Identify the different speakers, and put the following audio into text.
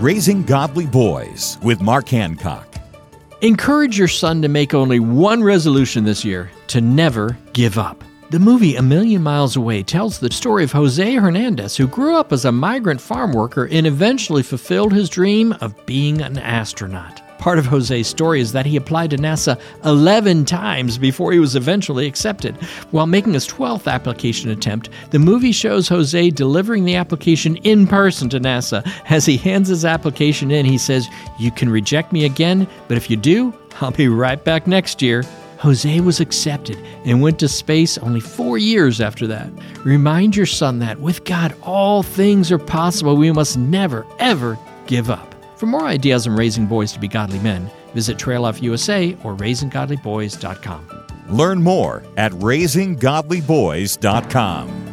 Speaker 1: Raising Godly Boys with Mark Hancock.
Speaker 2: Encourage your son to make only one resolution this year to never give up. The movie A Million Miles Away tells the story of Jose Hernandez, who grew up as a migrant farm worker and eventually fulfilled his dream of being an astronaut. Part of Jose's story is that he applied to NASA 11 times before he was eventually accepted. While making his 12th application attempt, the movie shows Jose delivering the application in person to NASA. As he hands his application in, he says, You can reject me again, but if you do, I'll be right back next year. Jose was accepted and went to space only four years after that. Remind your son that with God, all things are possible. We must never, ever give up. For more ideas on raising boys to be godly men, visit Trail Life USA or raisinggodlyboys.com.
Speaker 1: Learn more at raisinggodlyboys.com.